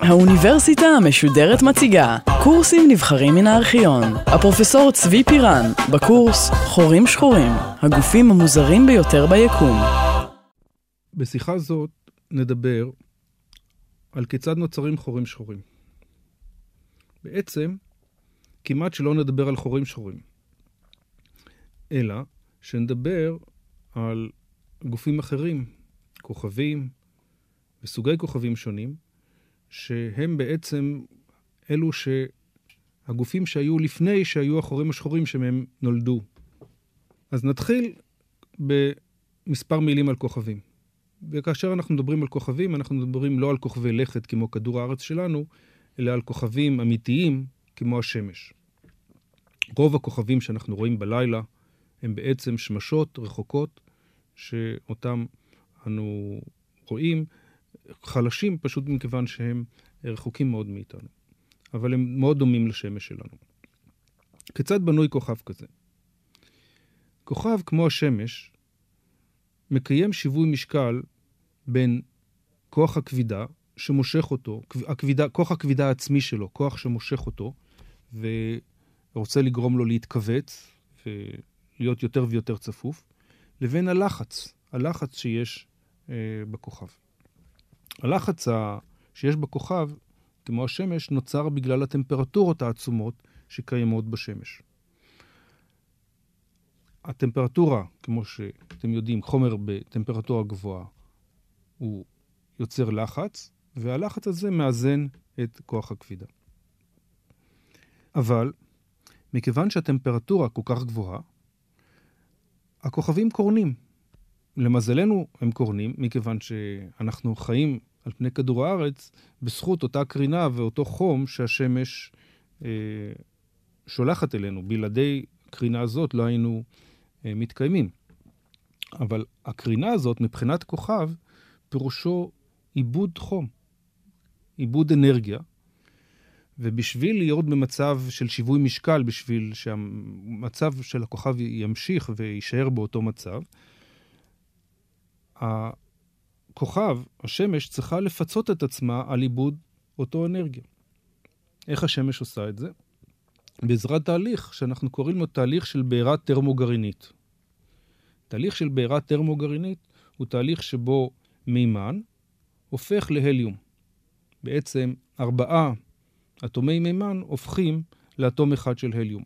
האוניברסיטה המשודרת מציגה קורסים נבחרים מן הארכיון. הפרופסור צבי פירן, בקורס חורים שחורים, הגופים המוזרים ביותר ביקום. בשיחה זאת נדבר על כיצד נוצרים חורים שחורים. בעצם, כמעט שלא נדבר על חורים שחורים, אלא שנדבר על גופים אחרים, כוכבים וסוגי כוכבים שונים, שהם בעצם אלו שהגופים שהיו לפני שהיו החורים השחורים שמהם נולדו. אז נתחיל במספר מילים על כוכבים. וכאשר אנחנו מדברים על כוכבים, אנחנו מדברים לא על כוכבי לכת כמו כדור הארץ שלנו, אלא על כוכבים אמיתיים כמו השמש. רוב הכוכבים שאנחנו רואים בלילה הם בעצם שמשות רחוקות שאותם אנו רואים, חלשים פשוט מכיוון שהם רחוקים מאוד מאיתנו. אבל הם מאוד דומים לשמש שלנו. כיצד בנוי כוכב כזה? כוכב כמו השמש מקיים שיווי משקל בין כוח הכבידה שמושך אותו, הכבידה, כוח הכבידה העצמי שלו, כוח שמושך אותו, ורוצה לגרום לו להתכווץ ולהיות יותר ויותר צפוף, לבין הלחץ, הלחץ שיש אה, בכוכב. הלחץ ה... שיש בכוכב, כמו השמש, נוצר בגלל הטמפרטורות העצומות שקיימות בשמש. הטמפרטורה, כמו שאתם יודעים, חומר בטמפרטורה גבוהה, הוא יוצר לחץ, והלחץ הזה מאזן את כוח הכבידה. אבל, מכיוון שהטמפרטורה כל כך גבוהה, הכוכבים קורנים. למזלנו הם קורנים, מכיוון שאנחנו חיים על פני כדור הארץ בזכות אותה קרינה ואותו חום שהשמש אה, שולחת אלינו. בלעדי הקרינה הזאת לא היינו אה, מתקיימים. אבל הקרינה הזאת, מבחינת כוכב, פירושו עיבוד חום, עיבוד אנרגיה. ובשביל להיות במצב של שיווי משקל, בשביל שהמצב של הכוכב ימשיך ויישאר באותו מצב, הכוכב, השמש, צריכה לפצות את עצמה על עיבוד אותו אנרגיה. איך השמש עושה את זה? בעזרת תהליך שאנחנו קוראים לו תהליך של בעירה טרמוגרעינית. תהליך של בעירה טרמוגרעינית הוא תהליך שבו מימן הופך להליום. בעצם ארבעה אטומי מימן הופכים לאטום אחד של הליום.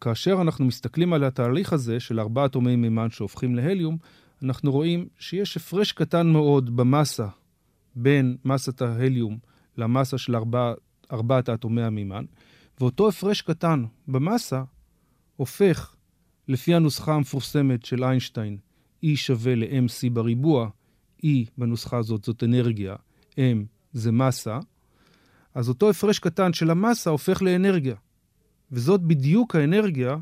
כאשר אנחנו מסתכלים על התהליך הזה של ארבעה אטומי מימן שהופכים להליום, אנחנו רואים שיש הפרש קטן מאוד במסה בין מסת ההליום למסה של ארבע, ארבעת האטומי המימן, ואותו הפרש קטן במסה הופך, לפי הנוסחה המפורסמת של איינשטיין, E שווה ל-mc בריבוע, E בנוסחה הזאת זאת אנרגיה, M זה מסה, אז אותו הפרש קטן של המסה הופך לאנרגיה. וזאת בדיוק האנרגיה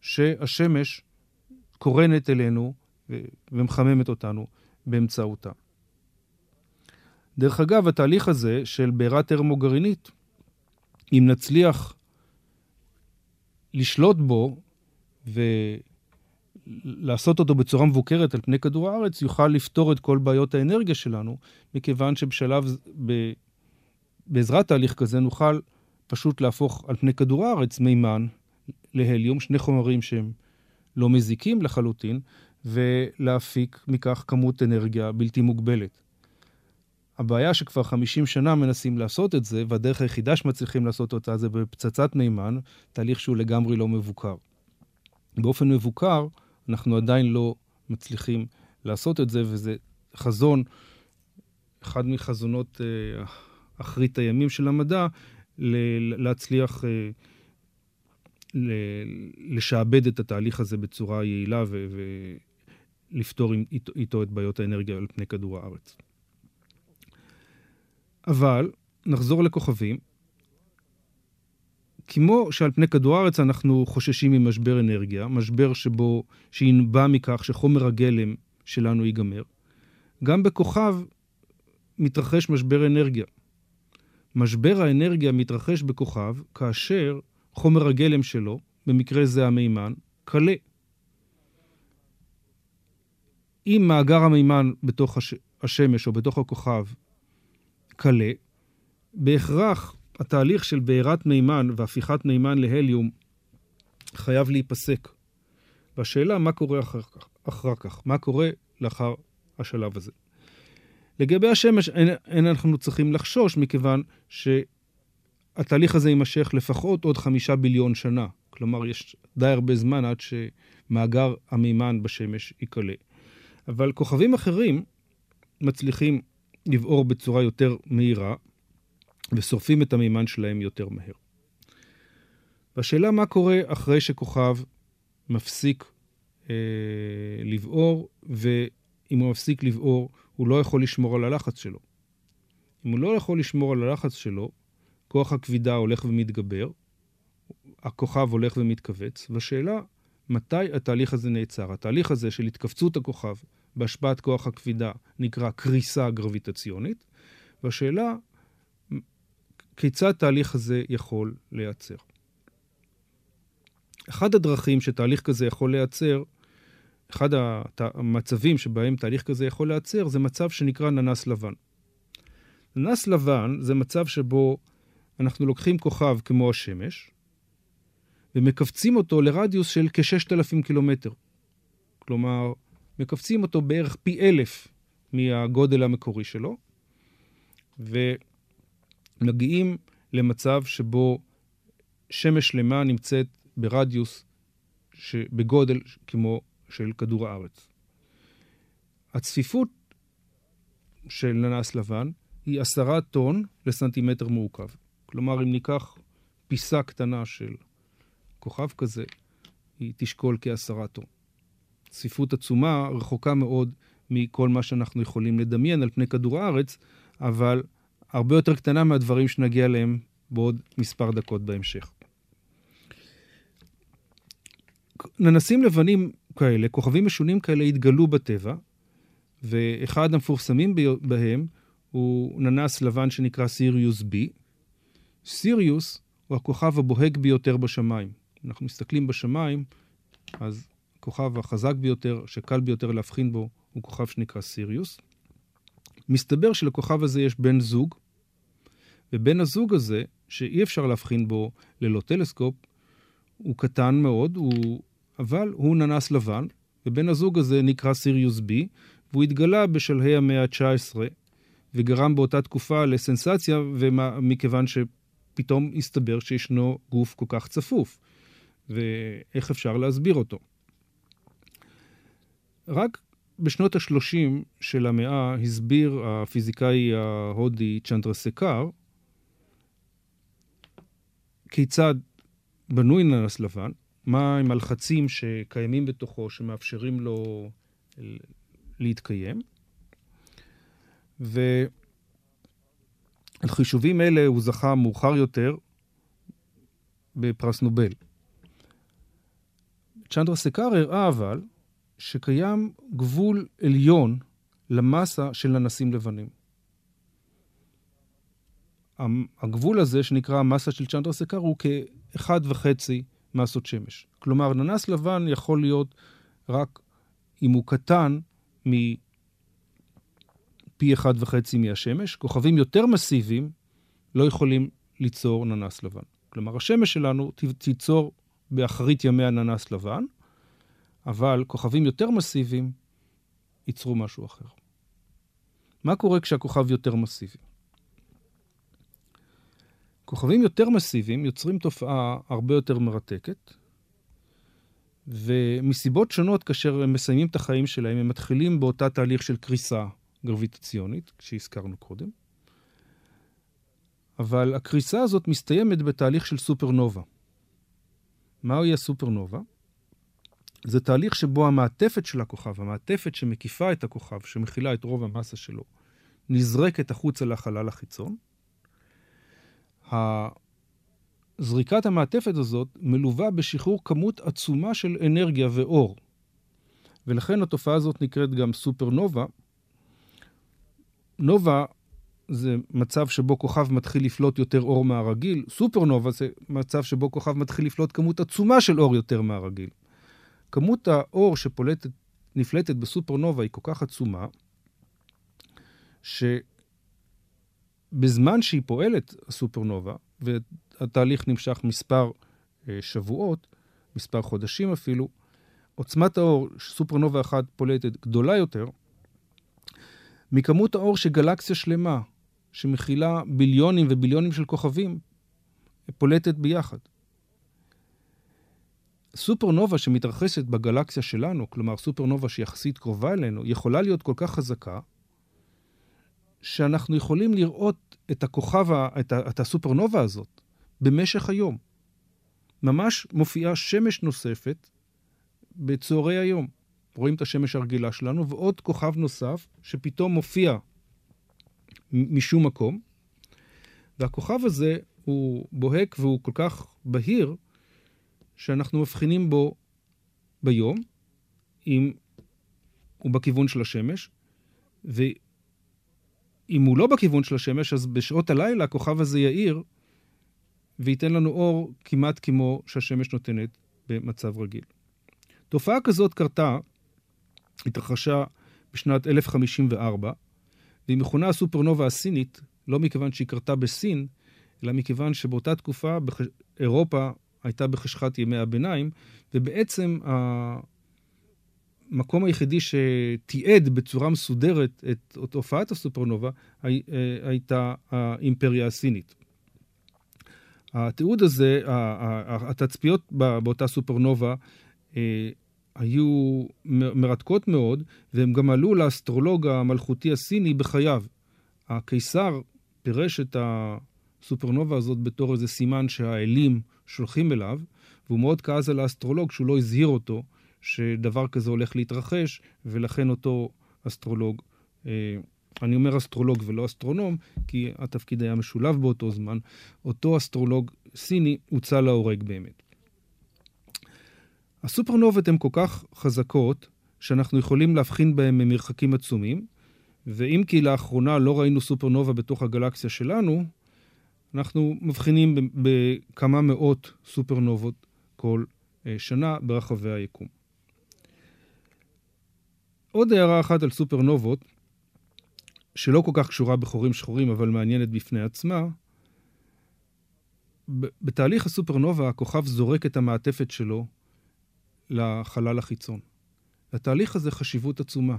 שהשמש קורנת אלינו ומחממת אותנו באמצעותה. דרך אגב, התהליך הזה של בעירה טרמוגרעינית, אם נצליח לשלוט בו ולעשות אותו בצורה מבוקרת על פני כדור הארץ, יוכל לפתור את כל בעיות האנרגיה שלנו, מכיוון שבשלב, בעזרת תהליך כזה נוכל פשוט להפוך על פני כדור הארץ מימן להליום, שני חומרים שהם לא מזיקים לחלוטין, ולהפיק מכך כמות אנרגיה בלתי מוגבלת. הבעיה שכבר 50 שנה מנסים לעשות את זה, והדרך היחידה שמצליחים לעשות אותה זה בפצצת מימן, תהליך שהוא לגמרי לא מבוקר. באופן מבוקר, אנחנו עדיין לא מצליחים לעשות את זה, וזה חזון, אחד מחזונות אה, אחרית הימים של המדע, להצליח אה, לשעבד את התהליך הזה בצורה יעילה ולפתור איתו, איתו את בעיות האנרגיה על פני כדור הארץ. אבל נחזור לכוכבים. כמו שעל פני כדור הארץ אנחנו חוששים ממשבר אנרגיה, משבר שבו, שינבע מכך שחומר הגלם שלנו ייגמר, גם בכוכב מתרחש משבר אנרגיה. משבר האנרגיה מתרחש בכוכב כאשר חומר הגלם שלו, במקרה זה המימן, קלה. אם מאגר המימן בתוך הש... השמש או בתוך הכוכב קלה, בהכרח התהליך של בעירת מימן והפיכת מימן להליום חייב להיפסק. והשאלה, מה קורה אחר כך? אחר כך? מה קורה לאחר השלב הזה? לגבי השמש, אין, אין אנחנו צריכים לחשוש, מכיוון שהתהליך הזה יימשך לפחות עוד חמישה ביליון שנה. כלומר, יש די הרבה זמן עד שמאגר המימן בשמש ייקלע. אבל כוכבים אחרים מצליחים לבעור בצורה יותר מהירה, ושורפים את המימן שלהם יותר מהר. והשאלה מה קורה אחרי שכוכב מפסיק אה, לבעור, ואם הוא מפסיק לבעור, הוא לא יכול לשמור על הלחץ שלו. אם הוא לא יכול לשמור על הלחץ שלו, כוח הכבידה הולך ומתגבר, הכוכב הולך ומתכווץ, והשאלה, מתי התהליך הזה נעצר? התהליך הזה של התכווצות הכוכב בהשפעת כוח הכבידה נקרא קריסה גרביטציונית, והשאלה, כיצד התהליך הזה יכול להיעצר? אחד הדרכים שתהליך כזה יכול להיעצר, אחד המצבים שבהם תהליך כזה יכול להיעצר, זה מצב שנקרא ננס לבן. ננס לבן זה מצב שבו אנחנו לוקחים כוכב כמו השמש, ומכווצים אותו לרדיוס של כ-6,000 קילומטר. כלומר, מכווצים אותו בערך פי אלף מהגודל המקורי שלו, ומגיעים למצב שבו שמש שלמה נמצאת ברדיוס בגודל כמו של כדור הארץ. הצפיפות של ננס לבן היא עשרה טון לסנטימטר מעוקב. כלומר, אם ניקח פיסה קטנה של כוכב כזה, היא תשקול כעשרה טון. צפיפות עצומה רחוקה מאוד מכל מה שאנחנו יכולים לדמיין על פני כדור הארץ, אבל הרבה יותר קטנה מהדברים שנגיע אליהם בעוד מספר דקות בהמשך. ננסים לבנים כאלה, כוכבים משונים כאלה, התגלו בטבע, ואחד המפורסמים בהם הוא ננס לבן שנקרא סיריוס B. סיריוס הוא הכוכב הבוהק ביותר בשמיים. אנחנו מסתכלים בשמיים, אז הכוכב החזק ביותר, שקל ביותר להבחין בו, הוא כוכב שנקרא סיריוס. מסתבר שלכוכב הזה יש בן זוג, ובן הזוג הזה, שאי אפשר להבחין בו ללא טלסקופ, הוא קטן מאוד, הוא... אבל הוא ננס לבן, ובן הזוג הזה נקרא סיריוס B, והוא התגלה בשלהי המאה ה-19, וגרם באותה תקופה לסנסציה, ומכיוון שפתאום הסתבר שישנו גוף כל כך צפוף. ואיך אפשר להסביר אותו. רק בשנות ה-30 של המאה הסביר הפיזיקאי ההודי צ'נדרסקר כיצד בנוי ננס לבן, מהם הלחצים שקיימים בתוכו שמאפשרים לו להתקיים. ועל חישובים אלה הוא זכה מאוחר יותר בפרס נובל. צ'נדרה סקר הראה אבל שקיים גבול עליון למסה של ננסים לבנים. הגבול הזה, שנקרא המסה של צ'נדרה סקר, הוא כאחד וחצי מסות שמש. כלומר, ננס לבן יכול להיות רק אם הוא קטן מפי אחד וחצי מהשמש. כוכבים יותר מסיביים לא יכולים ליצור ננס לבן. כלומר, השמש שלנו תיצור באחרית ימי הננס לבן, אבל כוכבים יותר מסיביים ייצרו משהו אחר. מה קורה כשהכוכב יותר מסיבי? כוכבים יותר מסיביים יוצרים תופעה הרבה יותר מרתקת, ומסיבות שונות, כאשר הם מסיימים את החיים שלהם, הם מתחילים באותה תהליך של קריסה גרביטציונית, שהזכרנו קודם, אבל הקריסה הזאת מסתיימת בתהליך של סופרנובה. מהי הסופרנובה? זה תהליך שבו המעטפת של הכוכב, המעטפת שמקיפה את הכוכב, שמכילה את רוב המסה שלו, נזרקת החוצה לחלל החיצון. זריקת המעטפת הזאת מלווה בשחרור כמות עצומה של אנרגיה ואור. ולכן התופעה הזאת נקראת גם סופרנובה. נובה זה מצב שבו כוכב מתחיל לפלוט יותר אור מהרגיל, סופרנובה זה מצב שבו כוכב מתחיל לפלוט כמות עצומה של אור יותר מהרגיל. כמות האור שפולטת נפלטת בסופרנובה היא כל כך עצומה, שבזמן שהיא פועלת, הסופרנובה, והתהליך נמשך מספר אה, שבועות, מספר חודשים אפילו, עוצמת האור שסופרנובה אחת פולטת גדולה יותר מכמות האור שגלקסיה שלמה, שמכילה ביליונים וביליונים של כוכבים, פולטת ביחד. סופרנובה שמתרחשת בגלקסיה שלנו, כלומר סופרנובה שיחסית קרובה אלינו, יכולה להיות כל כך חזקה, שאנחנו יכולים לראות את הכוכב, את, את הסופרנובה הזאת במשך היום. ממש מופיעה שמש נוספת בצהרי היום. רואים את השמש הרגילה שלנו, ועוד כוכב נוסף שפתאום מופיע משום מקום, והכוכב הזה הוא בוהק והוא כל כך בהיר, שאנחנו מבחינים בו ביום, אם הוא בכיוון של השמש, ואם הוא לא בכיוון של השמש, אז בשעות הלילה הכוכב הזה יאיר וייתן לנו אור כמעט כמו שהשמש נותנת במצב רגיל. תופעה כזאת קרתה, התרחשה בשנת 1054, והיא מכונה הסופרנובה הסינית, לא מכיוון שהיא קרתה בסין, אלא מכיוון שבאותה תקופה אירופה הייתה בחשכת ימי הביניים, ובעצם המקום היחידי שתיעד בצורה מסודרת את הופעת הסופרנובה הייתה האימפריה הסינית. התיעוד הזה, התצפיות באותה סופרנובה אה, היו מרתקות מאוד, והם גם עלו לאסטרולוג המלכותי הסיני בחייו. הקיסר פירש את הסופרנובה הזאת בתור איזה סימן שהאלים שולחים אליו, והוא מאוד כעס על האסטרולוג שהוא לא הזהיר אותו שדבר כזה הולך להתרחש, ולכן אותו אסטרולוג, אה, אני אומר אסטרולוג ולא אסטרונום, כי התפקיד היה משולב באותו זמן, אותו אסטרולוג סיני הוצא להורג באמת. הסופרנובות הן כל כך חזקות, שאנחנו יכולים להבחין בהן ממרחקים עצומים, ואם כי לאחרונה לא ראינו סופרנובה בתוך הגלקסיה שלנו, אנחנו מבחינים בכמה מאות סופרנובות כל אה, שנה ברחבי היקום. עוד הערה אחת על סופרנובות, שלא כל כך קשורה בחורים שחורים, אבל מעניינת בפני עצמה, בתהליך הסופרנובה הכוכב זורק את המעטפת שלו לחלל החיצון. לתהליך הזה חשיבות עצומה.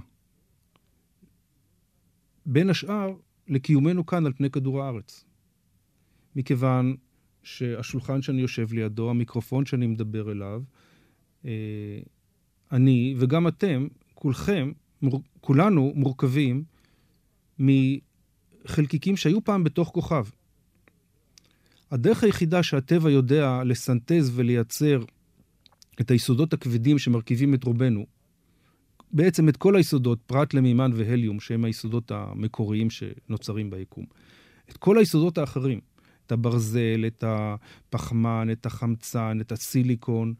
בין השאר, לקיומנו כאן על פני כדור הארץ. מכיוון שהשולחן שאני יושב לידו, המיקרופון שאני מדבר אליו, אה, אני וגם אתם, כולכם, מור, כולנו מורכבים מחלקיקים שהיו פעם בתוך כוכב. הדרך היחידה שהטבע יודע לסנטז ולייצר את היסודות הכבדים שמרכיבים את רובנו, בעצם את כל היסודות, פרט למימן והליום, שהם היסודות המקוריים שנוצרים ביקום. את כל היסודות האחרים, את הברזל, את הפחמן, את החמצן, את הסיליקון,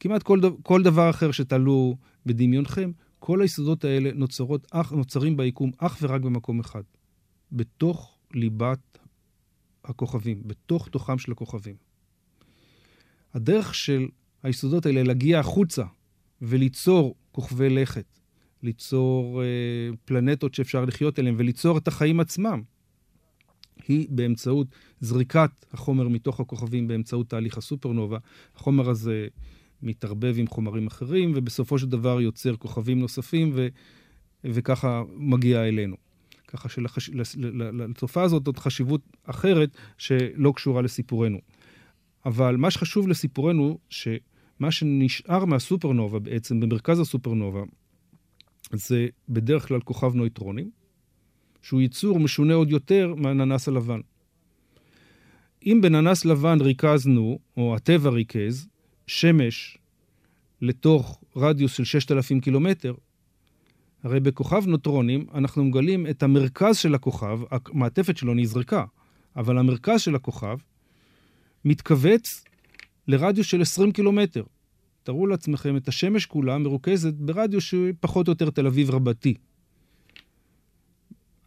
כמעט כל, דבר, כל דבר אחר שתלו בדמיונכם, כל היסודות האלה נוצרות, אך, נוצרים ביקום אך ורק במקום אחד, בתוך ליבת הכוכבים, בתוך תוכם של הכוכבים. הדרך של היסודות האלה להגיע החוצה וליצור כוכבי לכת, ליצור אה, פלנטות שאפשר לחיות עליהן וליצור את החיים עצמם, היא באמצעות זריקת החומר מתוך הכוכבים באמצעות תהליך הסופרנובה. החומר הזה מתערבב עם חומרים אחרים, ובסופו של דבר יוצר כוכבים נוספים, ו, וככה מגיע אלינו. ככה שלתופעה הזאת עוד חשיבות אחרת שלא קשורה לסיפורנו. אבל מה שחשוב לסיפורנו, שמה שנשאר מהסופרנובה בעצם, במרכז הסופרנובה, זה בדרך כלל כוכב נויטרונים, שהוא ייצור משונה עוד יותר מהננס הלבן. אם בננס לבן ריכזנו, או הטבע ריכז, שמש לתוך רדיוס של 6,000 קילומטר, הרי בכוכב נוטרונים אנחנו מגלים את המרכז של הכוכב, המעטפת שלו נזרקה, אבל המרכז של הכוכב מתכווץ לרדיוס של 20 קילומטר. תארו לעצמכם את השמש כולה מרוכזת ברדיוס שהוא פחות או יותר תל אביב רבתי.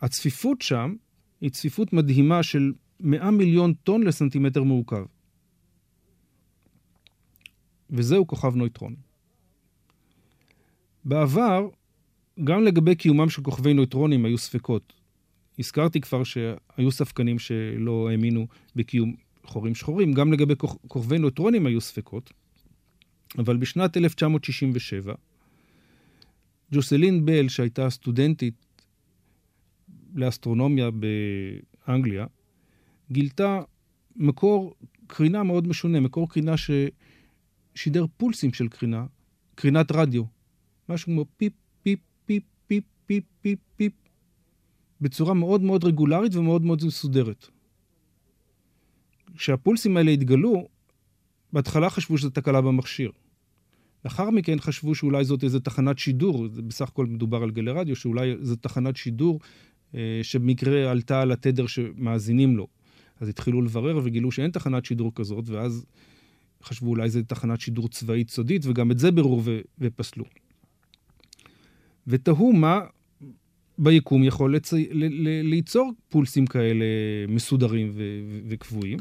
הצפיפות שם היא צפיפות מדהימה של 100 מיליון טון לסנטימטר מעוקב. וזהו כוכב נויטרון. בעבר, גם לגבי קיומם של כוכבי נויטרונים היו ספקות. הזכרתי כבר שהיו ספקנים שלא האמינו בקיום חורים שחורים, גם לגבי כוכבי נויטרונים היו ספקות, אבל בשנת 1967, ג'וסלין בל, שהייתה סטודנטית לאסטרונומיה באנגליה, גילתה מקור קרינה מאוד משונה, מקור קרינה ששידר פולסים של קרינה, קרינת רדיו. משהו כמו פיפ, פיפ, פיפ, פיפ, פיפ, פיפ, פיפ, בצורה מאוד מאוד רגולרית ומאוד מאוד מסודרת. כשהפולסים האלה התגלו, בהתחלה חשבו שזו תקלה במכשיר. לאחר מכן חשבו שאולי זאת איזו תחנת שידור, בסך הכל מדובר על גלי רדיו, שאולי זו תחנת שידור אה, שבמקרה עלתה על התדר שמאזינים לו. אז התחילו לברר וגילו שאין תחנת שידור כזאת, ואז חשבו אולי זו תחנת שידור צבאית סודית, וגם את זה ביררו ופסלו. ותהו מה ביקום יכול לצ... ל... ל... ליצור פולסים כאלה מסודרים ו... וקבועים,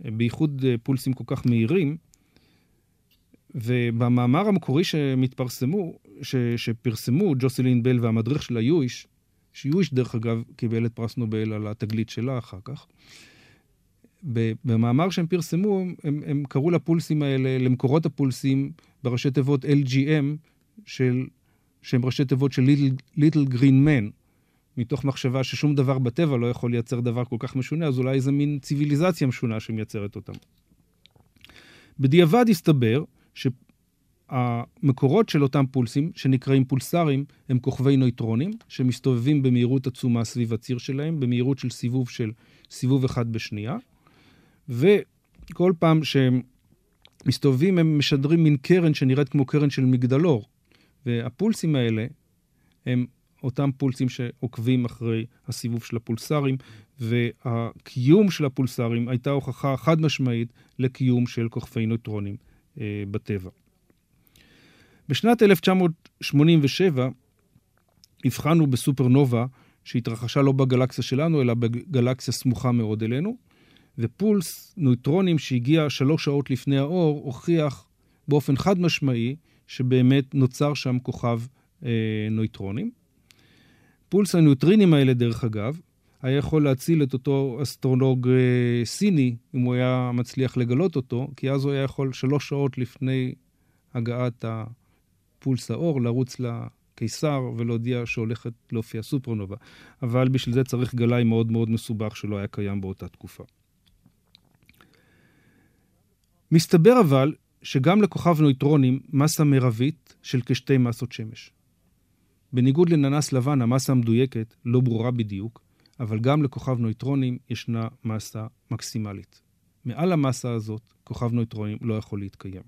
בייחוד אה, פולסים כל כך מהירים. ובמאמר המקורי שמתפרסמו, ש... שפרסמו ג'וסלין בל והמדריך של היואיש, שיואיש דרך אגב קיבל את פרס נובל על התגלית שלה אחר כך, במאמר שהם פרסמו, הם, הם קראו לפולסים האלה, למקורות הפולסים, בראשי תיבות LGM, של שהם ראשי תיבות של ליטל גרין מן, מתוך מחשבה ששום דבר בטבע לא יכול לייצר דבר כל כך משונה, אז אולי איזה מין ציוויליזציה משונה שמייצרת אותם. בדיעבד הסתבר שהמקורות של אותם פולסים, שנקראים פולסרים, הם כוכבי נויטרונים, שמסתובבים במהירות עצומה סביב הציר שלהם, במהירות של סיבוב של סיבוב אחד בשנייה, וכל פעם שהם מסתובבים הם משדרים מין קרן שנראית כמו קרן של מגדלור. והפולסים האלה הם אותם פולסים שעוקבים אחרי הסיבוב של הפולסרים, והקיום של הפולסרים הייתה הוכחה חד משמעית לקיום של כוכבי נויטרונים אה, בטבע. בשנת 1987 הבחנו בסופרנובה שהתרחשה לא בגלקסיה שלנו, אלא בגלקסיה סמוכה מאוד אלינו, ופולס נויטרונים שהגיע שלוש שעות לפני האור הוכיח באופן חד משמעי שבאמת נוצר שם כוכב אה, נויטרונים. פולס הנויטרינים האלה, דרך אגב, היה יכול להציל את אותו אסטרולוג אה, סיני, אם הוא היה מצליח לגלות אותו, כי אז הוא היה יכול שלוש שעות לפני הגעת הפולס האור לרוץ לקיסר ולהודיע שהולכת להופיע סופרנובה. אבל בשביל זה צריך גלאי מאוד מאוד מסובך שלא היה קיים באותה תקופה. מסתבר אבל שגם לכוכב נויטרונים מסה מרבית של כשתי מסות שמש. בניגוד לננס לבן, המסה המדויקת לא ברורה בדיוק, אבל גם לכוכב נויטרונים ישנה מסה מקסימלית. מעל המסה הזאת, כוכב נויטרונים לא יכול להתקיים.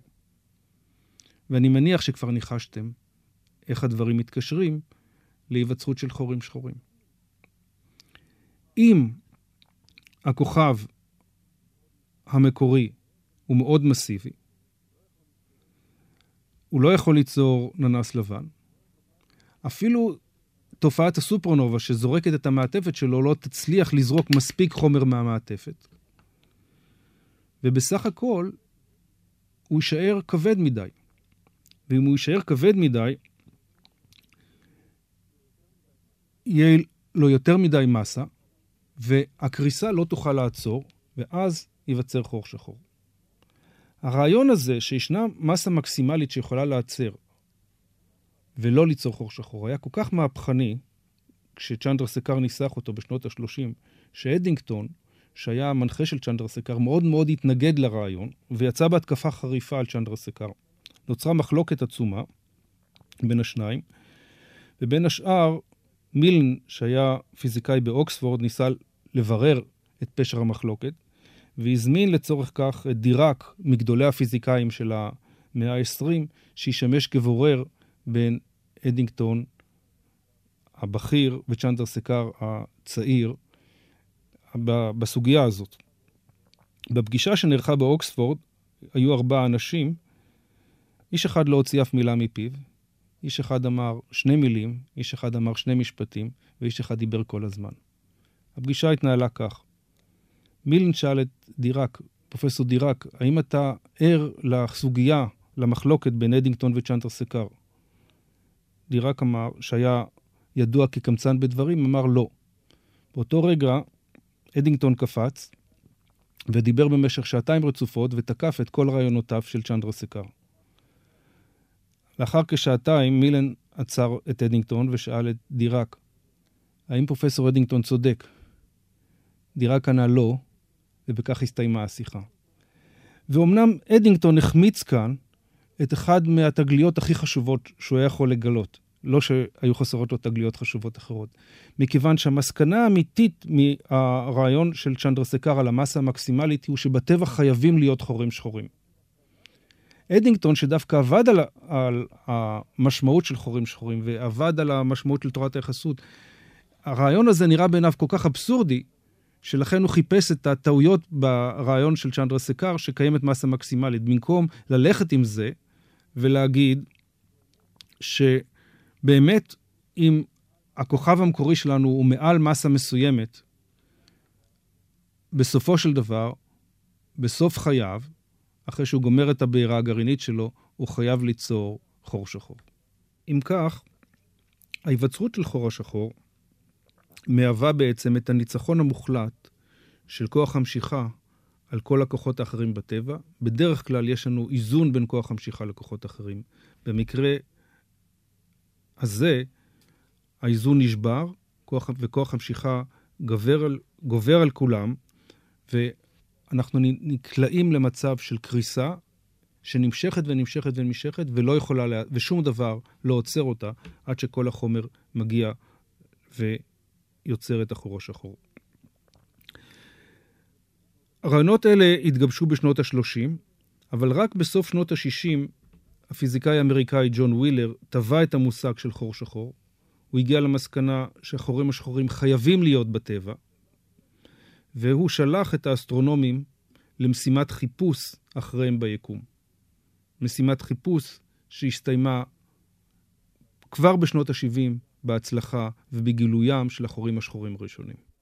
ואני מניח שכבר ניחשתם איך הדברים מתקשרים להיווצרות של חורים שחורים. אם הכוכב המקורי הוא מאוד מסיבי, הוא לא יכול ליצור ננס לבן. אפילו תופעת הסופרנובה שזורקת את המעטפת שלו לא תצליח לזרוק מספיק חומר מהמעטפת. ובסך הכל הוא יישאר כבד מדי. ואם הוא יישאר כבד מדי, יהיה לו יותר מדי מסה, והקריסה לא תוכל לעצור, ואז ייווצר חור שחור. הרעיון הזה שישנה מסה מקסימלית שיכולה להיעצר ולא ליצור חור שחור היה כל כך מהפכני, כשצ'נדר סקר ניסח אותו בשנות ה-30, שאדינגטון, שהיה המנחה של צ'נדר סקר, מאוד מאוד התנגד לרעיון, ויצא בהתקפה חריפה על צ'נדר סקר. נוצרה מחלוקת עצומה בין השניים, ובין השאר, מילן, שהיה פיזיקאי באוקספורד, ניסה לברר את פשר המחלוקת, והזמין לצורך כך את דיראק, מגדולי הפיזיקאים של המאה ה-20, שישמש כבורר בין אדינגטון הבכיר וצ'נדר סקר הצעיר בסוגיה הזאת. בפגישה שנערכה באוקספורד היו ארבעה אנשים, איש אחד לא הוציא אף מילה מפיו, איש אחד אמר שני מילים, איש אחד אמר שני משפטים, ואיש אחד דיבר כל הזמן. הפגישה התנהלה כך: מילן שאל את דיראק, פרופסור דיראק, האם אתה ער לסוגיה, למחלוקת בין אדינגטון וצ'אנטר סקר? דיראק אמר, שהיה ידוע כקמצן בדברים, אמר לא. באותו רגע אדינגטון קפץ ודיבר במשך שעתיים רצופות ותקף את כל רעיונותיו של צ'נדראסקאר. לאחר כשעתיים מילן עצר את אדינגטון ושאל את דיראק, האם פרופסור אדינגטון צודק? דיראק ענה לא, ובכך הסתיימה השיחה. ואומנם אדינגטון החמיץ כאן את אחד מהתגליות הכי חשובות שהוא היה יכול לגלות. לא שהיו חסרות לו תגליות חשובות אחרות. מכיוון שהמסקנה האמיתית מהרעיון של צ'נדרסקר על המסה המקסימלית הוא שבטבע חייבים להיות חורים שחורים. אדינגטון, שדווקא עבד על, על המשמעות של חורים שחורים ועבד על המשמעות של תורת היחסות, הרעיון הזה נראה בעיניו כל כך אבסורדי, שלכן הוא חיפש את הטעויות ברעיון של צ'נדרה סקר, שקיימת מסה מקסימלית. במקום ללכת עם זה ולהגיד שבאמת, אם הכוכב המקורי שלנו הוא מעל מסה מסוימת, בסופו של דבר, בסוף חייו, אחרי שהוא גומר את הבעירה הגרעינית שלו, הוא חייב ליצור חור שחור. אם כך, ההיווצרות של חור השחור מהווה בעצם את הניצחון המוחלט של כוח המשיכה על כל הכוחות האחרים בטבע. בדרך כלל יש לנו איזון בין כוח המשיכה לכוחות אחרים. במקרה הזה, האיזון נשבר, כוח, וכוח המשיכה גובר על, גובר על כולם, ואנחנו נקלעים למצב של קריסה שנמשכת ונמשכת ונמשכת, ולא יכולה, לה, ושום דבר לא עוצר אותה עד שכל החומר מגיע ו... יוצר את החור השחור. הרעיונות אלה התגבשו בשנות ה-30, אבל רק בסוף שנות ה-60 הפיזיקאי האמריקאי ג'ון ווילר טבע את המושג של חור שחור. הוא הגיע למסקנה שהחורים השחורים חייבים להיות בטבע, והוא שלח את האסטרונומים למשימת חיפוש אחריהם ביקום. משימת חיפוש שהסתיימה כבר בשנות ה-70 בהצלחה ובגילוים של החורים השחורים הראשונים.